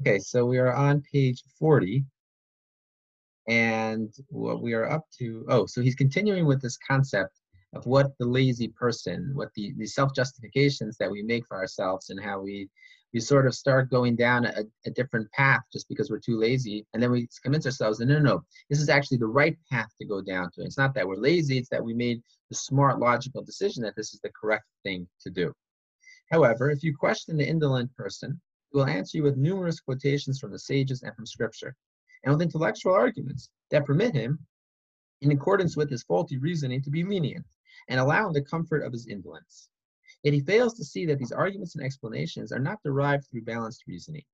Okay, so we are on page 40. And what we are up to, oh, so he's continuing with this concept of what the lazy person, what the, the self-justifications that we make for ourselves and how we we sort of start going down a, a, different path just because we're too lazy. And then we convince ourselves no no no this is actually the right path to go down to. It's not that we're lazy it's that we made the smart logical decision that this is the correct thing to do. However if you question the indolent person will answer you with numerous quotations from the sages and from scripture and with intellectual arguments that permit him in accordance with his faulty reasoning to be lenient and allow him the comfort of his indolence Yet he fails to see that these arguments and explanations are not derived through balanced reasoning.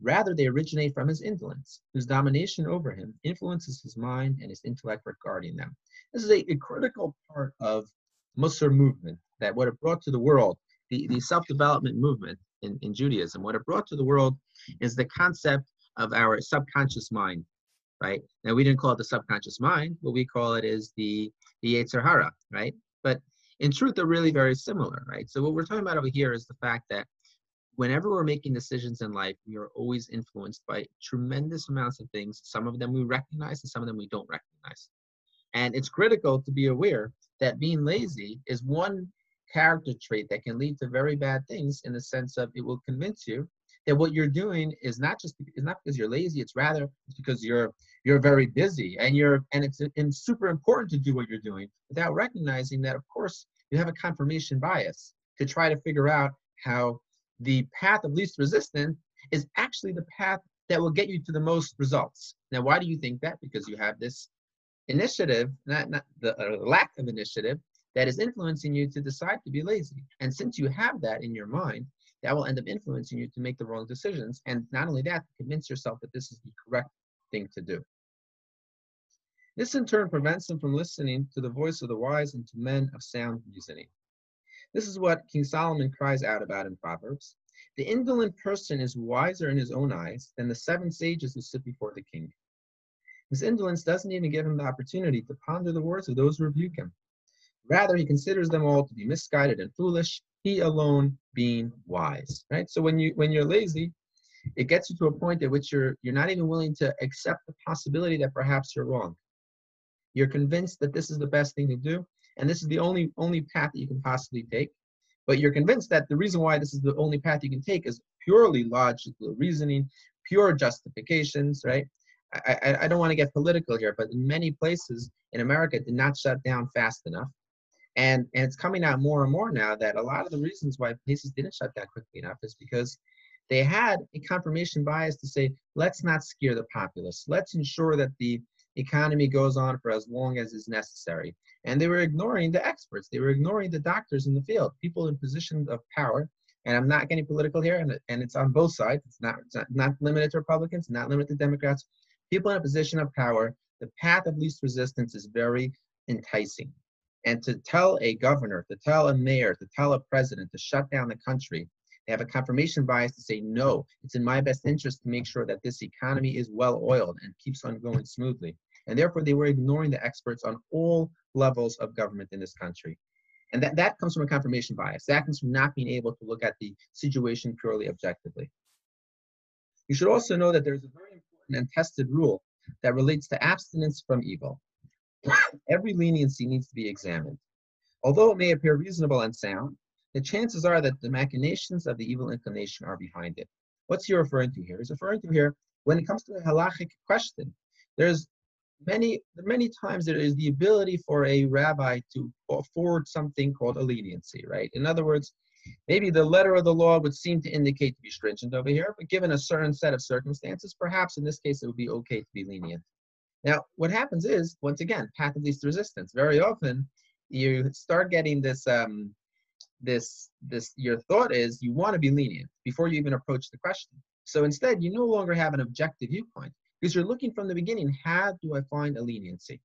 Rather, they originate from his indolence, whose domination over him influences his mind and his intellect regarding them. This is a, a critical part of Musar movement, that what it brought to the world, the, the self-development movement in, in Judaism, what it brought to the world is the concept of our subconscious mind, right? Now, we didn't call it the subconscious mind, what we call it is the, the Yetzer Hara, right? But in truth, they're really very similar, right? So what we're talking about over here is the fact that whenever we're making decisions in life, we are always influenced by tremendous amounts of things. Some of them we recognize and some of them we don't recognize. And it's critical to be aware that being lazy is one character trait that can lead to very bad things in the sense of it will convince you that what you're doing is not just not because you're lazy it's rather it's because you're you're very busy and you're and it's, it's super important to do what you're doing without recognizing that of course you have a confirmation bias to try to figure out how the path of least resistance is actually the path that will get you to the most results. Now why do you think that? Because you have this initiative not, not the uh, lack of initiative that is influencing you to decide to be lazy and since you have that in your mind that will end up influencing you to make the wrong decisions. And not only that, convince yourself that this is the correct thing to do. This in turn prevents them from listening to the voice of the wise and to men of sound reasoning. This is what King Solomon cries out about in Proverbs. The indolent person is wiser in his own eyes than the seven sages who sit before the king. His indolence doesn't even give him the opportunity to ponder the words of those who rebuke him. Rather, he considers them all to be misguided and foolish, he alone being wise right? So when you when you're lazy it gets you to a point at which you're you're not even willing to accept the possibility that perhaps you're wrong. You're convinced that this is the best thing to do and this is the only only path that you can possibly take but you're convinced that the reason why this is the only path you can take is purely logical reasoning pure justifications right? I, I, don't want to get political here but in many places in america did not shut down fast enough and, and it's coming out more and more now that a lot of the reasons why places didn't shut down quickly enough is because they had a confirmation bias to say, let's not scare the populace. Let's ensure that the economy goes on for as long as is necessary. And they were ignoring the experts. They were ignoring the doctors in the field, people in positions of power. And I'm not getting political here, and, and it's on both sides. It's not, it's not, not limited to Republicans, not limited to Democrats. People in a position of power, the path of least resistance is very enticing. And to tell a governor, to tell a mayor, to tell a president to shut down the country, they have a confirmation bias to say, no, it's in my best interest to make sure that this economy is well oiled and keeps on going smoothly. And therefore, they were ignoring the experts on all levels of government in this country. And that, that comes from a confirmation bias. That comes from not being able to look at the situation purely objectively. You should also know that there's a very important and tested rule that relates to abstinence from evil. Every leniency needs to be examined. Although it may appear reasonable and sound, the chances are that the machinations of the evil inclination are behind it. What's he referring to here? He's referring to here when it comes to a halachic question. There's many many times there is the ability for a rabbi to afford something called a leniency, right? In other words, maybe the letter of the law would seem to indicate to be stringent over here, but given a certain set of circumstances, perhaps in this case it would be okay to be lenient. Now, what happens is, once again, path of least resistance. Very often, you start getting this, um, this, this. Your thought is you want to be lenient before you even approach the question. So instead, you no longer have an objective viewpoint because you're looking from the beginning. How do I find a leniency?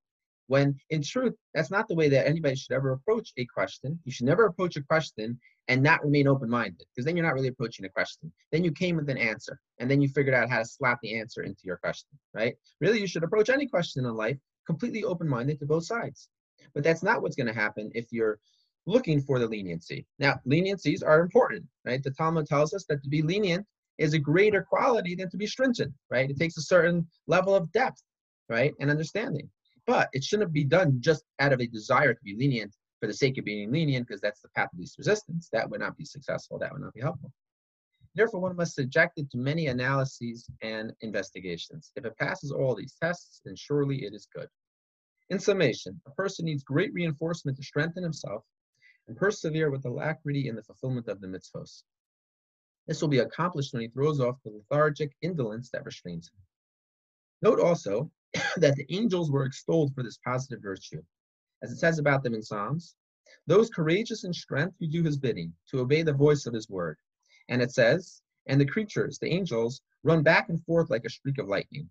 When in truth, that's not the way that anybody should ever approach a question. You should never approach a question and not remain open minded because then you're not really approaching a question. Then you came with an answer and then you figured out how to slap the answer into your question, right? Really, you should approach any question in life completely open minded to both sides. But that's not what's going to happen if you're looking for the leniency. Now, leniencies are important, right? The Talmud tells us that to be lenient is a greater quality than to be stringent, right? It takes a certain level of depth, right, and understanding. But it shouldn't be done just out of a desire to be lenient for the sake of being lenient, because that's the path of least resistance. That would not be successful. That would not be helpful. Therefore, one must subject it to many analyses and investigations. If it passes all these tests, then surely it is good. In summation, a person needs great reinforcement to strengthen himself and persevere with alacrity in the fulfillment of the mitzvahs. This will be accomplished when he throws off the lethargic indolence that restrains him. Note also that the angels were extolled for this positive virtue. As it says about them in Psalms, those courageous in strength who do his bidding, to obey the voice of his word. And it says, and the creatures, the angels, run back and forth like a streak of lightning.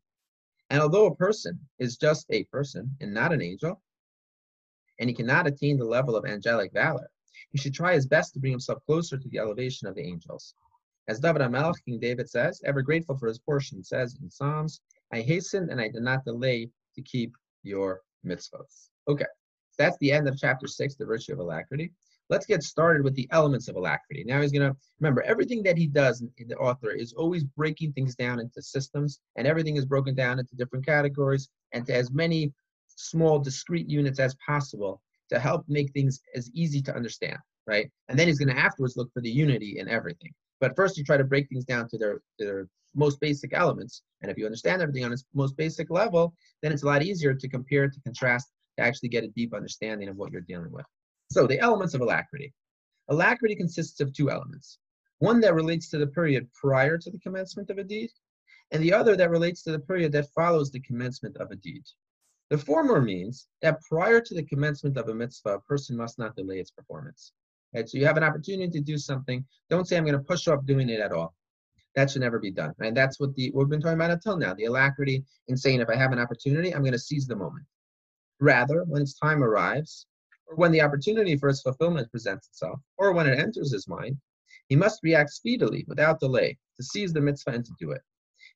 And although a person is just a person and not an angel, and he cannot attain the level of angelic valor, he should try his best to bring himself closer to the elevation of the angels. As David HaMelech, King David says, ever grateful for his portion, says in Psalms, I hasten and I did not delay to keep your mitzvahs. Okay, that's the end of chapter six, the virtue of alacrity. Let's get started with the elements of alacrity. Now he's going to remember everything that he does, the author is always breaking things down into systems, and everything is broken down into different categories and to as many small, discrete units as possible to help make things as easy to understand, right? And then he's going to afterwards look for the unity in everything. But first, you try to break things down to their, their most basic elements. And if you understand everything on its most basic level, then it's a lot easier to compare, to contrast, to actually get a deep understanding of what you're dealing with. So the elements of alacrity. Alacrity consists of two elements. One that relates to the period prior to the commencement of a deed, and the other that relates to the period that follows the commencement of a deed. The former means that prior to the commencement of a mitzvah, a person must not delay its performance. Right? So you have an opportunity to do something. Don't say I'm going to push off doing it at all. That should never be done. And that's what the we've been talking about until now. The alacrity in saying if I have an opportunity, I'm going to seize the moment. Rather, when its time arrives, or when the opportunity for its fulfillment presents itself, or when it enters his mind, he must react speedily, without delay, to seize the mitzvah and to do it.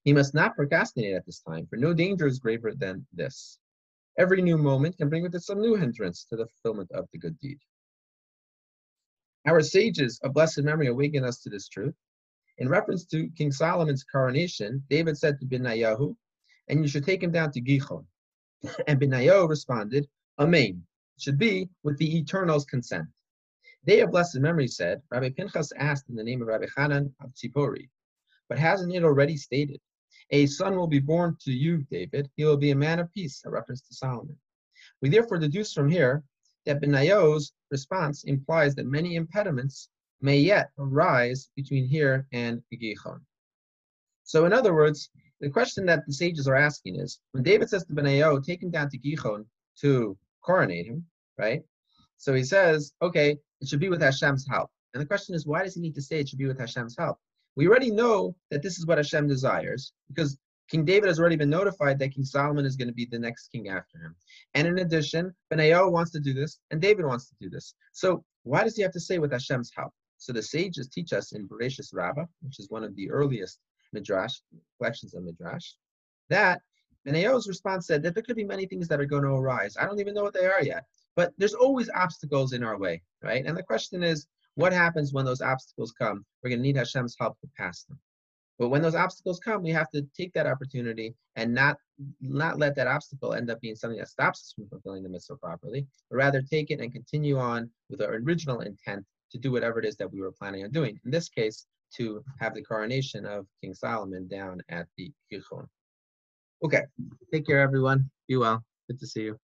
He must not procrastinate at this time, for no danger is graver than this. Every new moment can bring with it some new hindrance to the fulfillment of the good deed. Our sages of blessed memory awaken us to this truth. In reference to King Solomon's coronation, David said to Benayahu, and you should take him down to Gichon. And Benayahu responded, Amen. It should be with the Eternal's consent. They of blessed memory said, Rabbi Pinchas asked in the name of Rabbi Hanan of Tzipori, but hasn't it already stated, a son will be born to you, David. He will be a man of peace, a reference to Solomon. We therefore deduce from here that Benayo's response implies that many impediments may yet arise between here and Gichon. So in other words, the question that the sages are asking is, when David says to Benayo, take him down to Gichon to coronate him, right? So he says, okay, it should be with Hashem's help. And the question is, why does he need to say it should be with Hashem's help? We already know that this is what Hashem desires because King David has already been notified that King Solomon is going to be the next king after him. And in addition, Benayo wants to do this, and David wants to do this. So why does he have to say with Hashem's help? So the sages teach us in Bereshis Rabbah, which is one of the earliest midrash collections of midrash, that Benayo's response said that there could be many things that are going to arise. I don't even know what they are yet, but there's always obstacles in our way, right? And the question is, what happens when those obstacles come? We're going to need Hashem's help to pass them. But when those obstacles come, we have to take that opportunity and not not let that obstacle end up being something that stops us from fulfilling the mitzvah properly, but rather take it and continue on with our original intent to do whatever it is that we were planning on doing. In this case, to have the coronation of King Solomon down at the Gichon. Okay, take care, everyone. Be well. Good to see you.